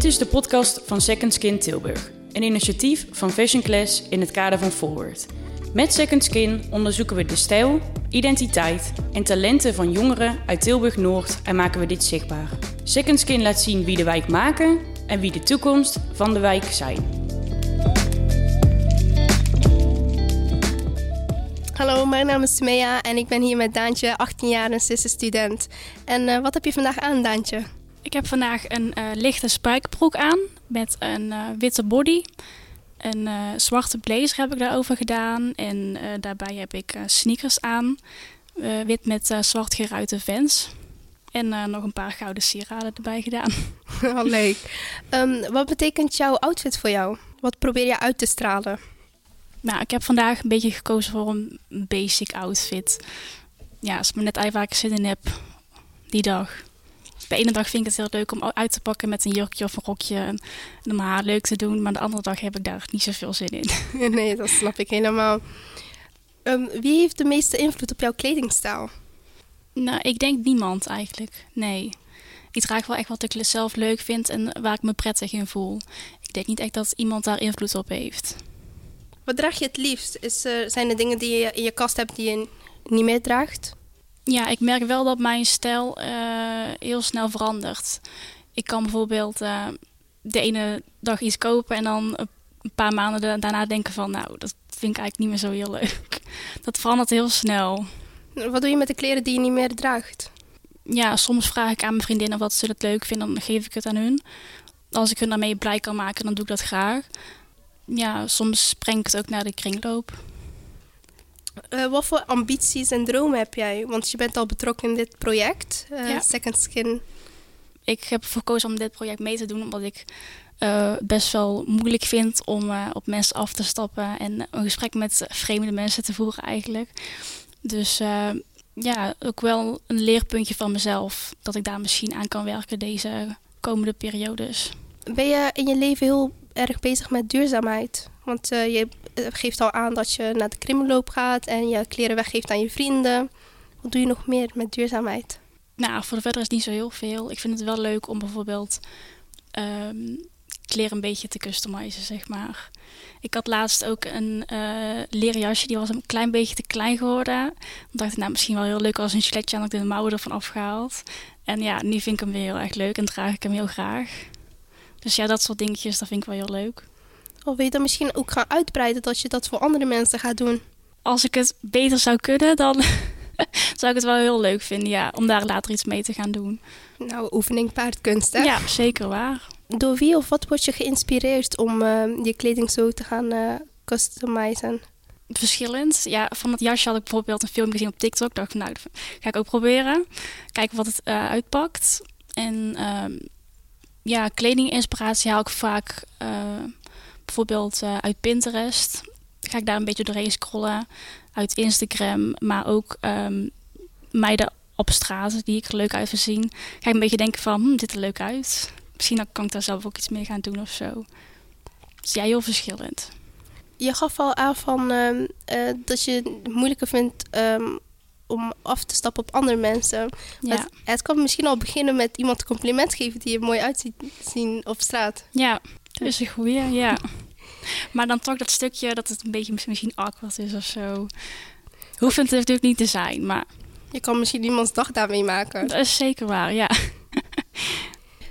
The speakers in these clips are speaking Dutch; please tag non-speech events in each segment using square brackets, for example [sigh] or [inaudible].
Dit is de podcast van Second Skin Tilburg, een initiatief van Fashion Class in het kader van Forward. Met Second Skin onderzoeken we de stijl, identiteit en talenten van jongeren uit Tilburg Noord en maken we dit zichtbaar. Second Skin laat zien wie de wijk maken en wie de toekomst van de wijk zijn. Hallo, mijn naam is Smea en ik ben hier met Daantje, 18 jaar en student. En uh, wat heb je vandaag aan, Daantje? Ik heb vandaag een uh, lichte spijkerbroek aan met een uh, witte body. Een zwarte blazer heb ik daarover gedaan. En daarbij heb ik sneakers aan. wit met zwart geruite vents. En nog een paar gouden sieraden erbij gedaan. [laughs] oh, leuk. Um, wat betekent jouw outfit voor jou? Wat probeer je uit te stralen? Nou, ik heb vandaag een beetje gekozen voor een basic outfit. Ja, als ik me net uit waar ik zin in heb, die dag. De ene dag vind ik het heel leuk om uit te pakken met een jurkje of een rokje en, mijn haar leuk te doen. Maar de andere dag heb ik daar niet zoveel zin in. [laughs] nee, dat snap ik helemaal. Um, wie heeft de meeste invloed op jouw kledingstijl? Nou, ik denk niemand eigenlijk. Nee. Ik draag wel echt wat ik zelf leuk vind en waar ik me prettig in voel. Ik denk niet echt dat iemand daar invloed op heeft. Wat draag je het liefst? Is, zijn er dingen die je in je kast hebt die je niet meer draagt? Ja, ik merk wel dat mijn stijl uh, heel snel verandert. Ik kan bijvoorbeeld uh, de ene dag iets kopen en dan een paar maanden daarna denken van... nou, dat vind ik eigenlijk niet meer zo heel leuk. [laughs] Dat verandert heel snel. Wat doe je met de kleren die je niet meer draagt? Ja, soms vraag ik aan mijn vriendinnen wat ze het leuk vinden, dan geef ik het aan hun. Als ik hun daarmee blij kan maken, dan doe ik dat graag ja, soms breng ik het ook naar de kringloop. Uh, wat voor ambities en dromen heb jij? Want je bent al betrokken in dit project, uh, Second Skin. Ik heb ervoor gekozen om dit project mee te doen, omdat ik uh, best wel moeilijk vind om op mensen af te stappen en een gesprek met vreemde mensen te voeren eigenlijk. Dus ja, ook wel een leerpuntje van mezelf dat ik daar misschien aan kan werken deze komende periodes. Ben je in je leven heel erg bezig met duurzaamheid. Want uh, je eh, geeft al aan dat je naar de krimloop gaat en je kleren weggeeft aan je vrienden. Wat doe je nog meer met duurzaamheid? Nou, voor de verder is niet zo heel veel. Ik vind het wel leuk om bijvoorbeeld um, kleren een beetje te customizen, zeg maar. Ik had laatst ook een uh, leren jasje, die was een klein beetje te klein geworden. Dan dacht ik, nou, misschien wel heel leuk als een giletje en ik de mouwen ervan afgehaald. En ja, nu vind ik hem weer heel erg leuk en draag ik hem heel graag. Dus ja, dat soort dingetjes, dat vind ik wel heel leuk. Of wil je dan misschien ook gaan uitbreiden dat je dat voor andere mensen gaat doen? Als ik het beter zou kunnen, dan [laughs] zou ik het wel heel leuk vinden, ja, om daar later iets mee te gaan doen. Nou, oefening paardkunst, hè? Ja, zeker waar. Door wie of wat word je geïnspireerd om uh, je kleding zo te gaan uh, customizen? Verschillend. Ja, van het jasje had ik bijvoorbeeld een film gezien op TikTok. Dacht van, nou, dat ga ik ook proberen. Kijken wat het uh, uitpakt. En ehm, ja, kledinginspiratie haal ik vaak uh, bijvoorbeeld uh, uit Pinterest. Ga ik daar een beetje doorheen scrollen. Uit Instagram, maar ook um, meiden op straat die ik er leuk uit zien. Ga ik een beetje denken van, hm, dit er leuk uit. Misschien kan ik daar zelf ook iets mee gaan doen of zo. Dus ja, heel verschillend. Je gaf al aan van uh, dat je het moeilijker vindt um, om af te stappen op andere mensen. Ja. Het, kan misschien al beginnen met iemand een compliment geven die je mooi uitziet zien op straat. Ja, dat is een goeie, ja. [laughs] maar dan toch dat stukje dat het een beetje misschien awkward is of zo. Hoeft het natuurlijk niet te zijn, maar... Je kan misschien iemands dag daarmee maken. Dat is zeker waar, ja.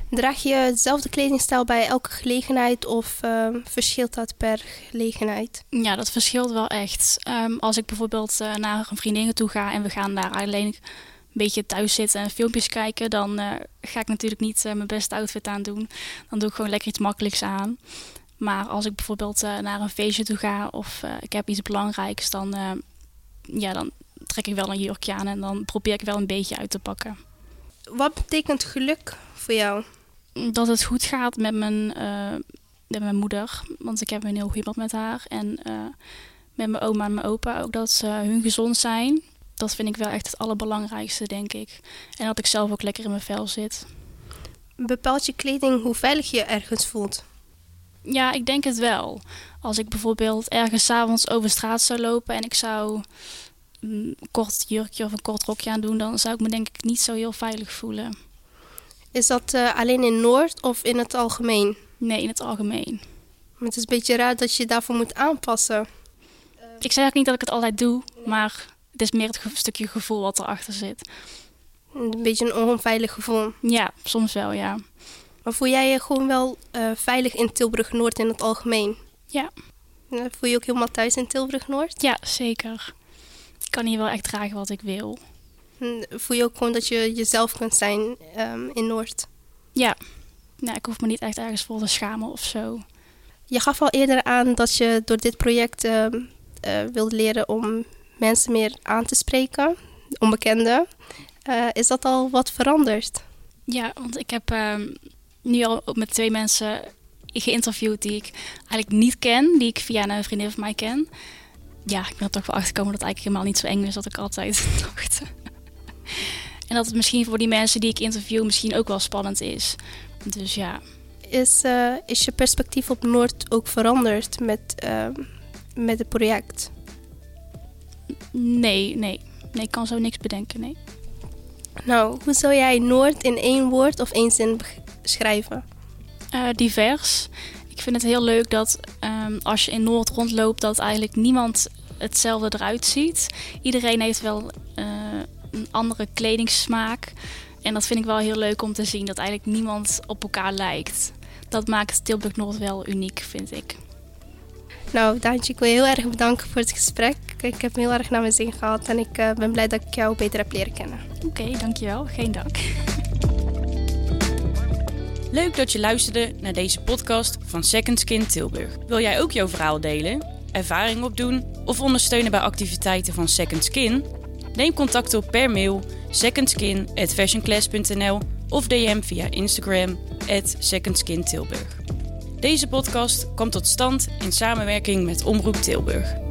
Draag je hetzelfde kledingstijl bij elke gelegenheid of um, verschilt dat per gelegenheid? Ja, dat verschilt wel echt. Um, als ik bijvoorbeeld uh, naar een vriendin toe ga en we gaan daar alleen een beetje thuis zitten en filmpjes kijken, dan uh, ga ik natuurlijk niet uh, mijn beste outfit aan doen. Dan doe ik gewoon lekker iets makkelijks aan. Maar als ik bijvoorbeeld naar een feestje toe ga of ik heb iets belangrijks, dan, ja, dan trek ik wel een jurkje aan en dan probeer ik wel een beetje uit te pakken. Wat betekent geluk voor jou? Dat het goed gaat met mijn, uh, met mijn moeder. Want ik heb een heel goed band met haar. En uh, met mijn oma en mijn opa ook dat ze hun gezond zijn. Dat vind ik wel echt het allerbelangrijkste, denk ik. En dat ik zelf ook lekker in mijn vel zit. Bepaalt je kleding hoe veilig je ergens voelt? Ja, ik denk het wel. Als ik bijvoorbeeld ergens avonds over straat zou lopen en ik zou een kort jurkje of een kort rokje aan doen, dan zou ik me denk ik niet zo heel veilig voelen. Is dat uh, alleen in Noord of in het algemeen? Nee, in het algemeen. Maar het is een beetje raar dat je daarvoor moet aanpassen. Ik zeg ook niet dat ik het altijd doe, maar het is meer het stukje gevoel wat erachter zit. Een beetje een onveilig gevoel. Ja, soms wel, ja. Maar voel jij je gewoon wel uh, veilig in Tilburg-Noord in het algemeen? Ja. Voel je je ook helemaal thuis in Tilburg-Noord? Ja, zeker. Ik kan hier wel echt dragen wat ik wil. Voel je ook gewoon dat je jezelf kunt zijn um, in Noord? Ja. Nou, ik hoef me niet echt ergens voor te schamen of zo. Je gaf al eerder aan dat je door dit project uh, uh, wilde leren om mensen meer aan te spreken, onbekenden. Uh, is dat al wat veranderd? Ja, want ik heb ehm, nu al met twee mensen geïnterviewd die ik eigenlijk niet ken, die ik via een vriendin van mij ken. Ja, ik ben er toch wel achtergekomen dat het eigenlijk helemaal niet zo eng is dat ik altijd [laughs] dacht. En dat het misschien voor die mensen die ik interview misschien ook wel spannend is. Dus ja. Is, uh, is je perspectief op Noord ook veranderd met, uh, met het project? Nee, nee. Nee, ik kan zo niks bedenken, nee. Nou, hoe zou jij Noord in één woord of één zin beschrijven? Uh, divers. Ik vind het heel leuk dat um, als je in Noord rondloopt, dat eigenlijk niemand hetzelfde eruit ziet. Iedereen heeft wel andere kledingssmaak. En dat vind ik wel heel leuk om te zien, dat eigenlijk niemand op elkaar lijkt. Dat maakt Tilburg Noord wel uniek, vind ik. Nou, Daantje, ik wil je heel erg bedanken voor het gesprek. Ik heb heel erg naar mijn zin gehad en ik uh, ben blij dat ik jou beter heb leren kennen. Oké, okay, dankjewel. Geen dank. Leuk dat je luisterde naar deze podcast van Second Skin Tilburg. Wil jij ook jouw verhaal delen, ervaring opdoen of ondersteunen bij activiteiten van Second Skin? Neem contact op per mail secondskin@fashionclass.nl of DM via Instagram @secondskintilburg. Deze podcast komt tot stand in samenwerking met Omroep Tilburg.